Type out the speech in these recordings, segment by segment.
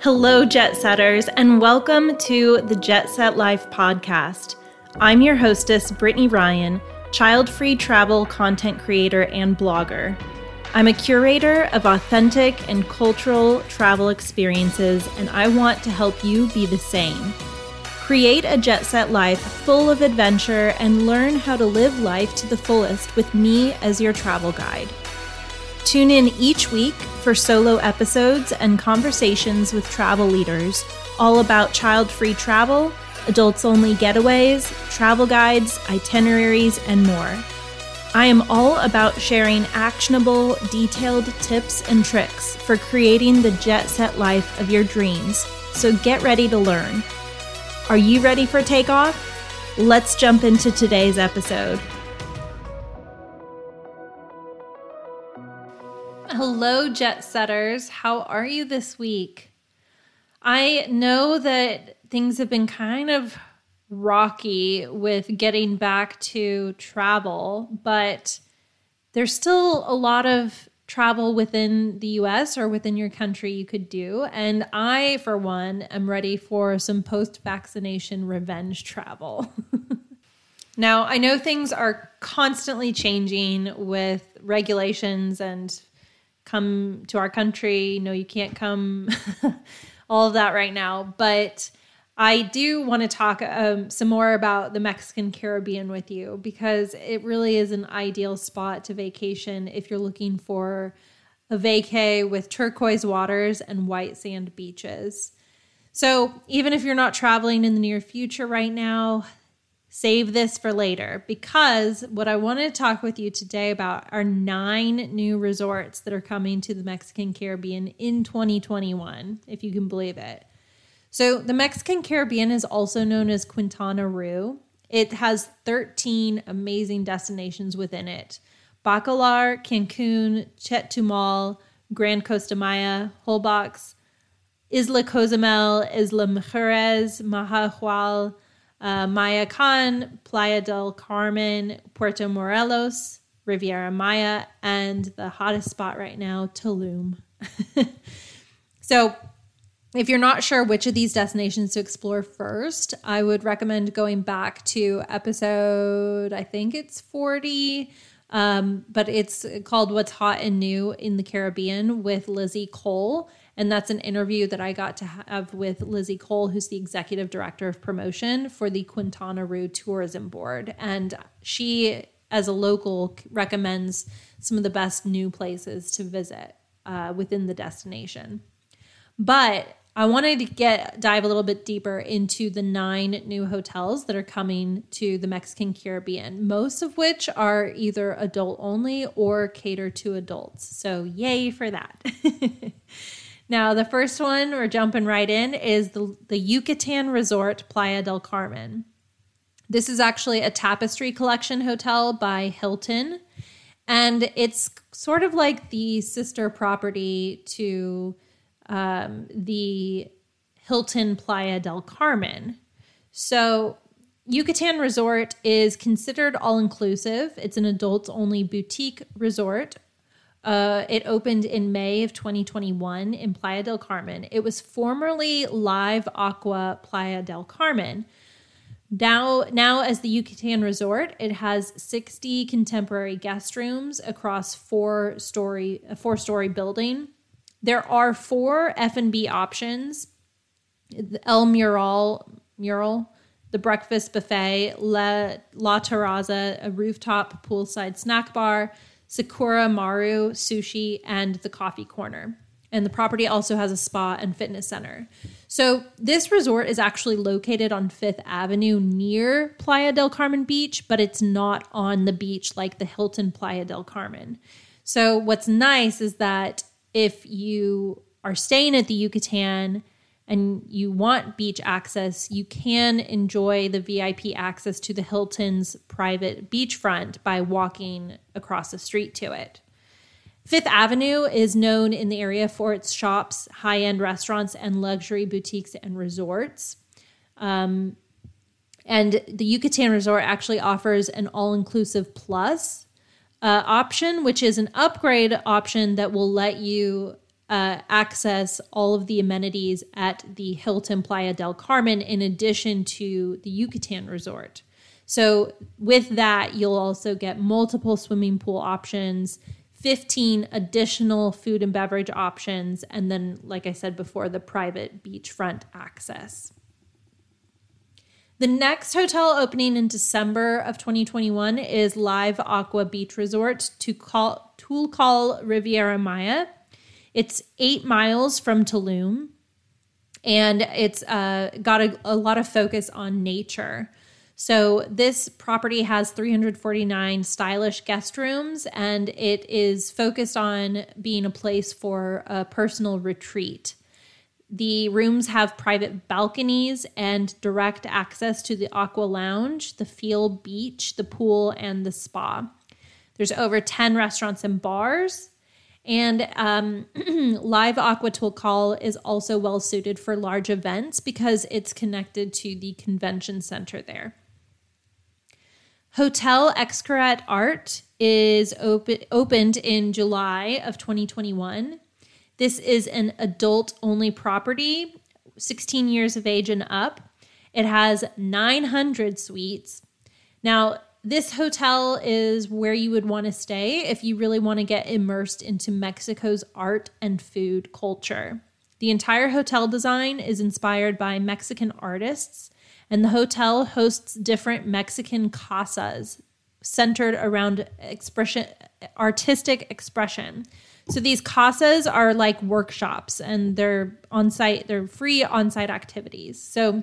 Hello, Jet Setters, and welcome to the Jet Set Life podcast. I'm your hostess, Brittany Ryan, child free travel content creator and blogger. I'm a curator of authentic and cultural travel experiences, and I want to help you be the same. Create a jet set life full of adventure and learn how to live life to the fullest with me as your travel guide. Tune in each week for solo episodes and conversations with travel leaders all about child free travel, adults only getaways, travel guides, itineraries, and more. I am all about sharing actionable, detailed tips and tricks for creating the jet set life of your dreams. So get ready to learn. Are you ready for takeoff? Let's jump into today's episode. Hello, jet setters. How are you this week? I know that things have been kind of rocky with getting back to travel, but there's still a lot of travel within the US or within your country you could do. And I, for one, am ready for some post vaccination revenge travel. now, I know things are constantly changing with regulations and come to our country. No, you can't come. all of that right now. But I do want to talk um, some more about the Mexican Caribbean with you because it really is an ideal spot to vacation if you're looking for a vacay with turquoise waters and white sand beaches. So, even if you're not traveling in the near future right now, save this for later because what I want to talk with you today about are nine new resorts that are coming to the Mexican Caribbean in 2021, if you can believe it. So, the Mexican Caribbean is also known as Quintana Roo. It has 13 amazing destinations within it Bacalar, Cancun, Chetumal, Grand Costa Maya, Holbox, Isla Cozumel, Isla Mujeres, Mahahual, uh, Maya Ka'an, Playa del Carmen, Puerto Morelos, Riviera Maya, and the hottest spot right now, Tulum. so, if you're not sure which of these destinations to explore first, I would recommend going back to episode, I think it's 40, um, but it's called What's Hot and New in the Caribbean with Lizzie Cole. And that's an interview that I got to have with Lizzie Cole, who's the executive director of promotion for the Quintana Roo Tourism Board. And she, as a local, recommends some of the best new places to visit uh, within the destination. But I wanted to get dive a little bit deeper into the nine new hotels that are coming to the Mexican Caribbean, most of which are either adult only or cater to adults. So, yay for that. Now, the first one we're jumping right in is the, the Yucatan Resort Playa del Carmen. This is actually a tapestry collection hotel by Hilton, and it's sort of like the sister property to um, the Hilton Playa del Carmen. So, Yucatan Resort is considered all inclusive. It's an adults only boutique resort uh, it opened in May of 2021 in Playa del Carmen. It was formerly Live Aqua Playa del Carmen. Now, now as the Yucatan Resort, it has 60 contemporary guest rooms across four story a four story building. There are four F and B options: the El Mural, Mural, the breakfast buffet, La, La Terraza, a rooftop poolside snack bar, Sakura Maru Sushi, and the Coffee Corner. And the property also has a spa and fitness center. So, this resort is actually located on Fifth Avenue near Playa del Carmen Beach, but it's not on the beach like the Hilton Playa del Carmen. So, what's nice is that if you are staying at the Yucatan and you want beach access, you can enjoy the VIP access to the Hilton's private beachfront by walking across the street to it. Fifth Avenue is known in the area for its shops, high end restaurants, and luxury boutiques and resorts. Um, and the Yucatan Resort actually offers an all inclusive plus uh, option, which is an upgrade option that will let you uh, access all of the amenities at the Hilton Playa del Carmen in addition to the Yucatan resort. So, with that, you'll also get multiple swimming pool options, 15 additional food and beverage options, and then, like I said before, the private beachfront access. The next hotel opening in December of 2021 is Live Aqua Beach Resort Tulkal Riviera Maya. It's eight miles from Tulum, and it's uh, got a, a lot of focus on nature. So this property has 349 stylish guest rooms and it is focused on being a place for a personal retreat. The rooms have private balconies and direct access to the aqua lounge, the Feel Beach, the pool, and the spa. There's over 10 restaurants and bars. And um, Live Aqua call is also well suited for large events because it's connected to the convention center there. Hotel Xcaret Art is open, opened in July of 2021. This is an adult only property, 16 years of age and up. It has 900 suites. Now, this hotel is where you would want to stay if you really want to get immersed into Mexico's art and food culture. The entire hotel design is inspired by Mexican artists and the hotel hosts different Mexican casas centered around expression artistic expression. So these casas are like workshops and they're on site, they're free on site activities. So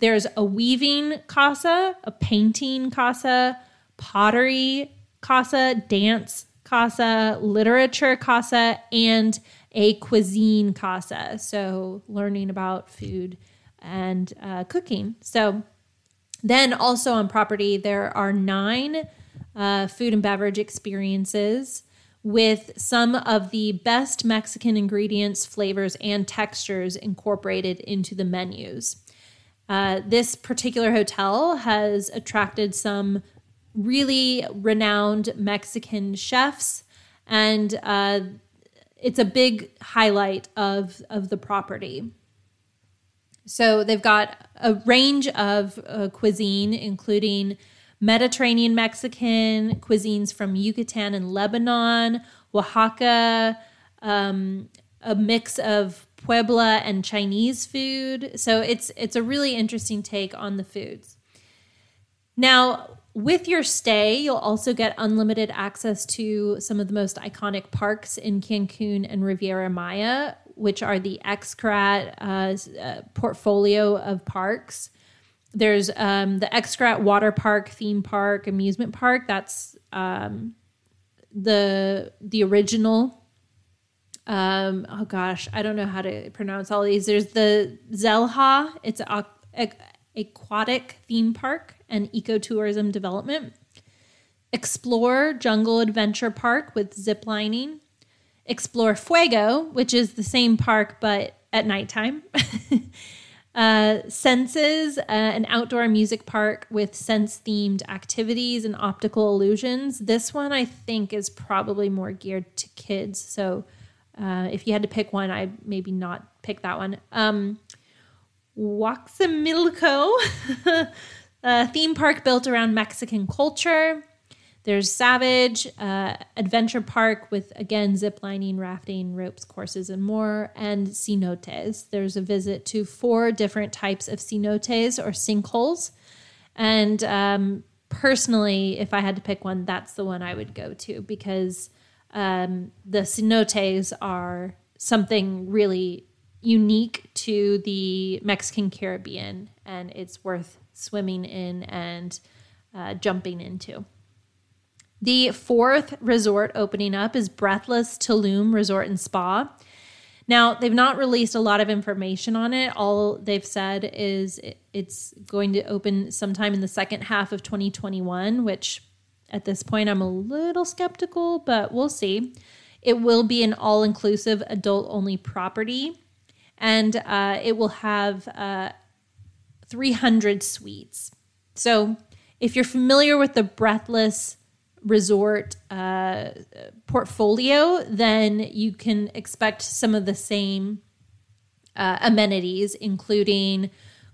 there's a weaving casa, a painting casa, pottery casa, dance casa, literature casa, and a cuisine casa. So learning about food and uh, cooking. So then also on property, there are nine uh, food and beverage experiences with some of the best Mexican ingredients, flavors, and textures incorporated into the menus. Uh, this particular hotel has attracted some really renowned Mexican chefs, and uh, it's a big highlight of, of the property. So they've got a range of uh, cuisine, including Mediterranean Mexican cuisines from Yucatan and Lebanon, Oaxaca, um, a mix of Puebla and Chinese food. So it's it's a really interesting take on the foods. Now, with your stay, you'll also get unlimited access to some of the most iconic parks in Cancun and Riviera Maya, which are the Xcaret uh, uh, portfolio of parks. There's um, the Xcaret Water Park, theme park, amusement park. That's um, the the original. Um, oh gosh, I don't know how to pronounce all these. There's the Xel-Ha. It's a, a, aquatic theme park and ecotourism development. Xplor Jungle Adventure Park with zip lining. Xplor Fuego, which is the same park but at nighttime. uh, Xenses, uh, an outdoor music park with sense themed activities and optical illusions. This one I think is probably more geared to kids. So uh, if you had to pick one, I maybe not pick that one. Um, a theme park built around Mexican culture. There's Xavage, uh, Adventure Park with again zip lining, rafting, ropes, courses, and more, and Xenotes. There's a visit to four different types of cenotes or sinkholes. And um, personally, if I had to pick one, that's the one I would go to because um, the cenotes are something really unique to the Mexican Caribbean, and it's worth swimming in and uh, jumping into. The fourth resort opening up is Breathless Tulum Resort and Spa. Now, they've not released a lot of information on it. All they've said is it's going to open sometime in the second half of 2021, which at this point I'm a little skeptical, but we'll see. It will be an all inclusive adult only property, and uh, it will have uh, 300 suites. So, if you're familiar with the Breathless resort uh, portfolio, then you can expect some of the same uh, amenities, including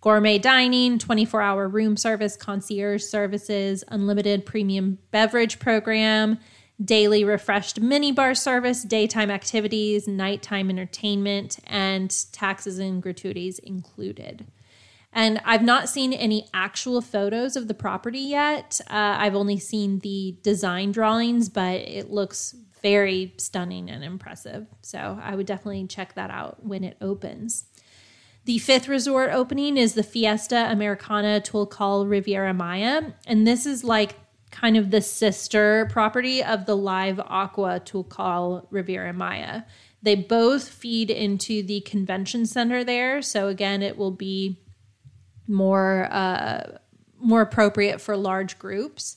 gourmet dining, 24 hour room service, concierge services, unlimited premium beverage program, daily refreshed minibar service, daytime activities, nighttime entertainment, and taxes and gratuities included. And I've not seen any actual photos of the property yet. Uh, I've only seen the design drawings, but it looks very stunning and impressive. So I would definitely check that out when it opens. The fifth resort opening is the Fiesta Americana Tulkal Riviera Maya. And this is like kind of the sister property of the Live Aqua Tulkal Riviera Maya. They both feed into the convention center there. So again, it will be more uh, more appropriate for large groups.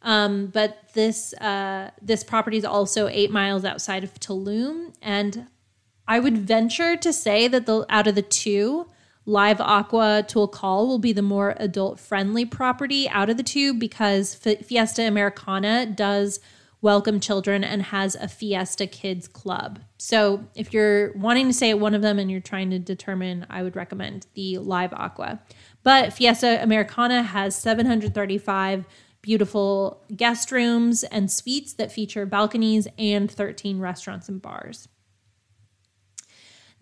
Um, but this uh, this property is also eight miles outside of Tulum, and I would venture to say that the out of the two, Live Aqua Tulkal will be the more adult friendly property out of the two because Fiesta Americana does welcome children and has a Fiesta Kids Club. So if you're wanting to stay at one of them and you're trying to determine, I would recommend the Live Aqua. But Fiesta Americana has 735 beautiful guest rooms and suites that feature balconies and 13 restaurants and bars.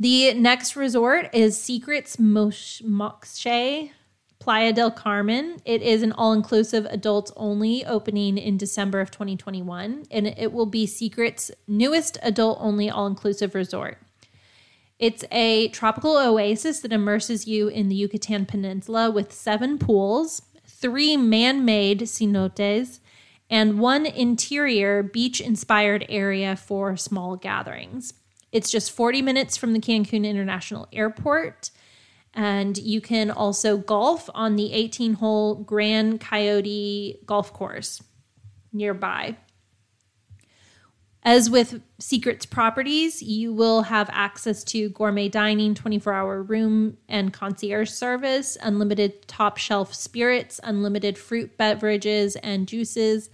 The next resort is Secrets Moxché Playa del Carmen. It is an all inclusive adults only opening in December of 2021, and it will be Secret's newest adult only all inclusive resort. It's a tropical oasis that immerses you in the Yucatan Peninsula with seven pools, three man made cenotes, and one interior beach inspired area for small gatherings. It's just 40 minutes from the Cancun International Airport. And you can also golf on the 18 hole Grand Coyote golf course nearby. As with Secrets properties, you will have access to gourmet dining, 24 hour room and concierge service, unlimited top shelf spirits, unlimited fruit beverages and juices,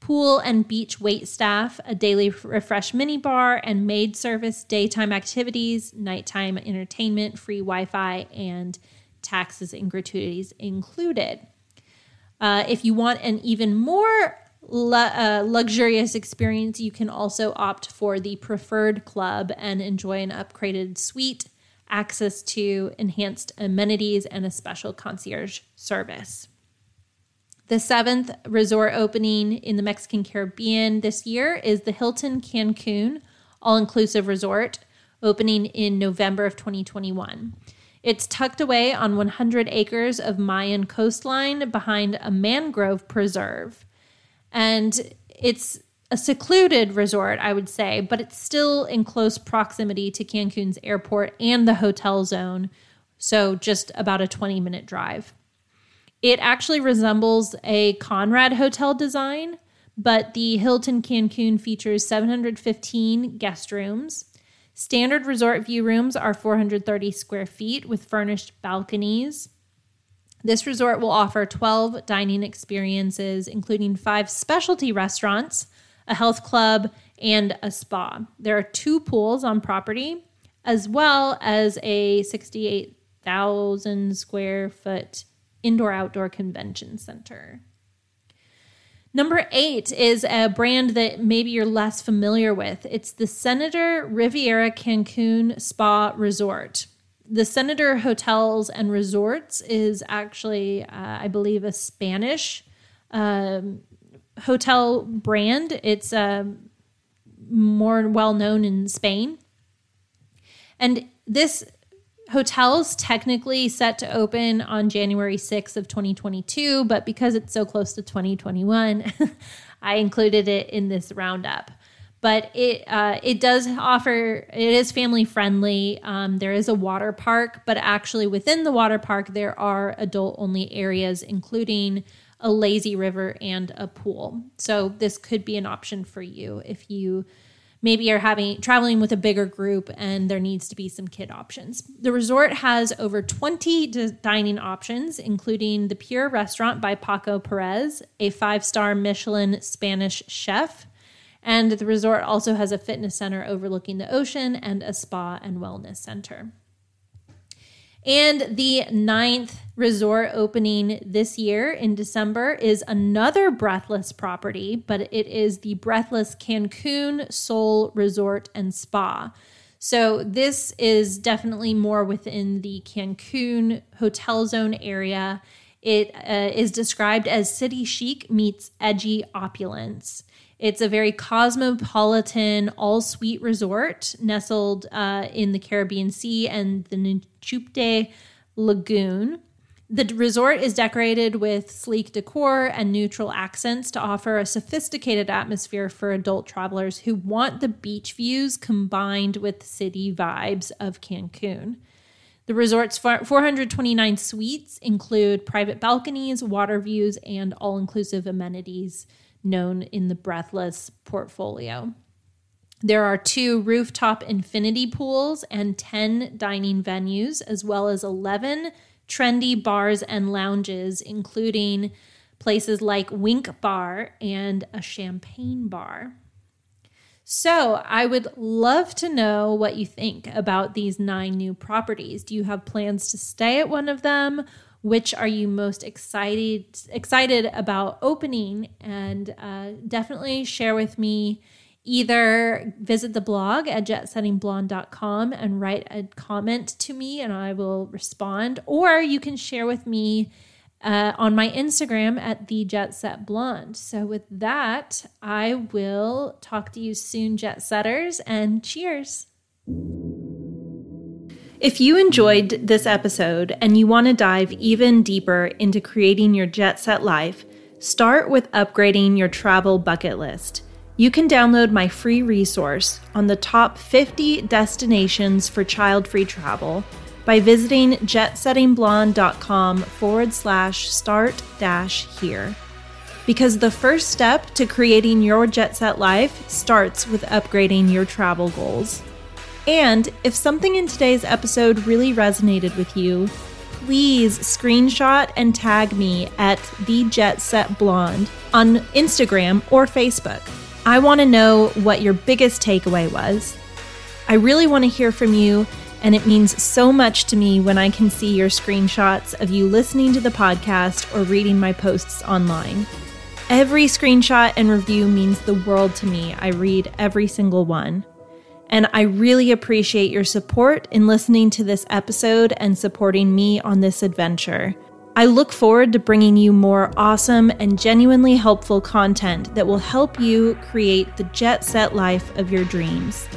pool and beach wait staff, a daily refresh mini bar, and maid service, daytime activities, nighttime entertainment, free Wi Fi, and taxes and gratuities included. Uh, if you want an even more lu- uh, luxurious experience, you can also opt for the preferred club and enjoy an upgraded suite, access to enhanced amenities, and a special concierge service. The seventh resort opening in the Mexican Caribbean this year is the Hilton Cancun all inclusive resort, opening in November of 2021. It's tucked away on 100 acres of Mayan coastline behind a mangrove preserve. And it's a secluded resort, I would say, but it's still in close proximity to Cancun's airport and the hotel zone. So just about a 20 minute drive. It actually resembles a Conrad hotel design, but the Hilton Cancun features 715 guest rooms. Standard resort view rooms are 430 square feet with furnished balconies. This resort will offer 12 dining experiences, including five specialty restaurants, a health club, and a spa. There are two pools on property, as well as a 68,000 square foot indoor outdoor convention center. Number eight is a brand that maybe you're less familiar with. It's the Senator Riviera Cancun Spa Resort. The Senator Hotels and Resorts is actually, uh, I believe, a Spanish um, hotel brand. It's uh, more well known in Spain. And this hotel's technically set to open on January 6th of 2022, but because it's so close to 2021, I included it in this roundup. But it uh, it does offer it is family friendly. Um, there is a water park, but actually within the water park there are adult only areas, including a lazy river and a pool. So this could be an option for you if you maybe you're having traveling with a bigger group and there needs to be some kid options. The resort has over 20 dining options, including the Pure Restaurant by Paco Perez, a five star Michelin Spanish chef. And the resort also has a fitness center overlooking the ocean and a spa and wellness center. And the ninth resort opening this year in December is another Breathless property, but it is the Breathless Cancun Sol Resort and Spa. So this is definitely more within the Cancun hotel zone area. It uh, is described as city chic meets edgy opulence. It's a very cosmopolitan, all suite resort nestled uh, in the Caribbean Sea and the Chupte Lagoon. The resort is decorated with sleek decor and neutral accents to offer a sophisticated atmosphere for adult travelers who want the beach views combined with city vibes of Cancun. The resort's 429 suites include private balconies, water views, and all inclusive amenities known in the Breathless portfolio. There are two rooftop infinity pools and 10 dining venues, as well as 11 trendy bars and lounges, including places like Wink Bar and a champagne bar. So, I would love to know what you think about these nine new properties. Do you have plans to stay at one of them? Which are you most excited excited about opening? And uh, definitely share with me either visit the blog at jetsettingblonde.com and write a comment to me and i will respond. Or you can share with me uh, on my instagram at the jet set blonde so with that i will talk to you soon jet setters and cheers if you enjoyed this episode and you want to dive even deeper into creating your jet set life, start with upgrading your travel bucket list. You can download my free resource on the top 50 destinations for child free travel by visiting jetsettingblonde.com forward slash start dash here. Because the first step to creating your jet set life starts with upgrading your travel goals. And if something in today's episode really resonated with you, please screenshot and tag me at the Jet Set Blonde on Instagram or Facebook. I want to know what your biggest takeaway was. I really want to hear from you, and it means so much to me when I can see your screenshots of you listening to the podcast or reading my posts online. Every screenshot and review means the world to me. I read every single one. And I really appreciate your support in listening to this episode and supporting me on this adventure. I look forward to bringing you more awesome and genuinely helpful content that will help you create the jet set life of your dreams.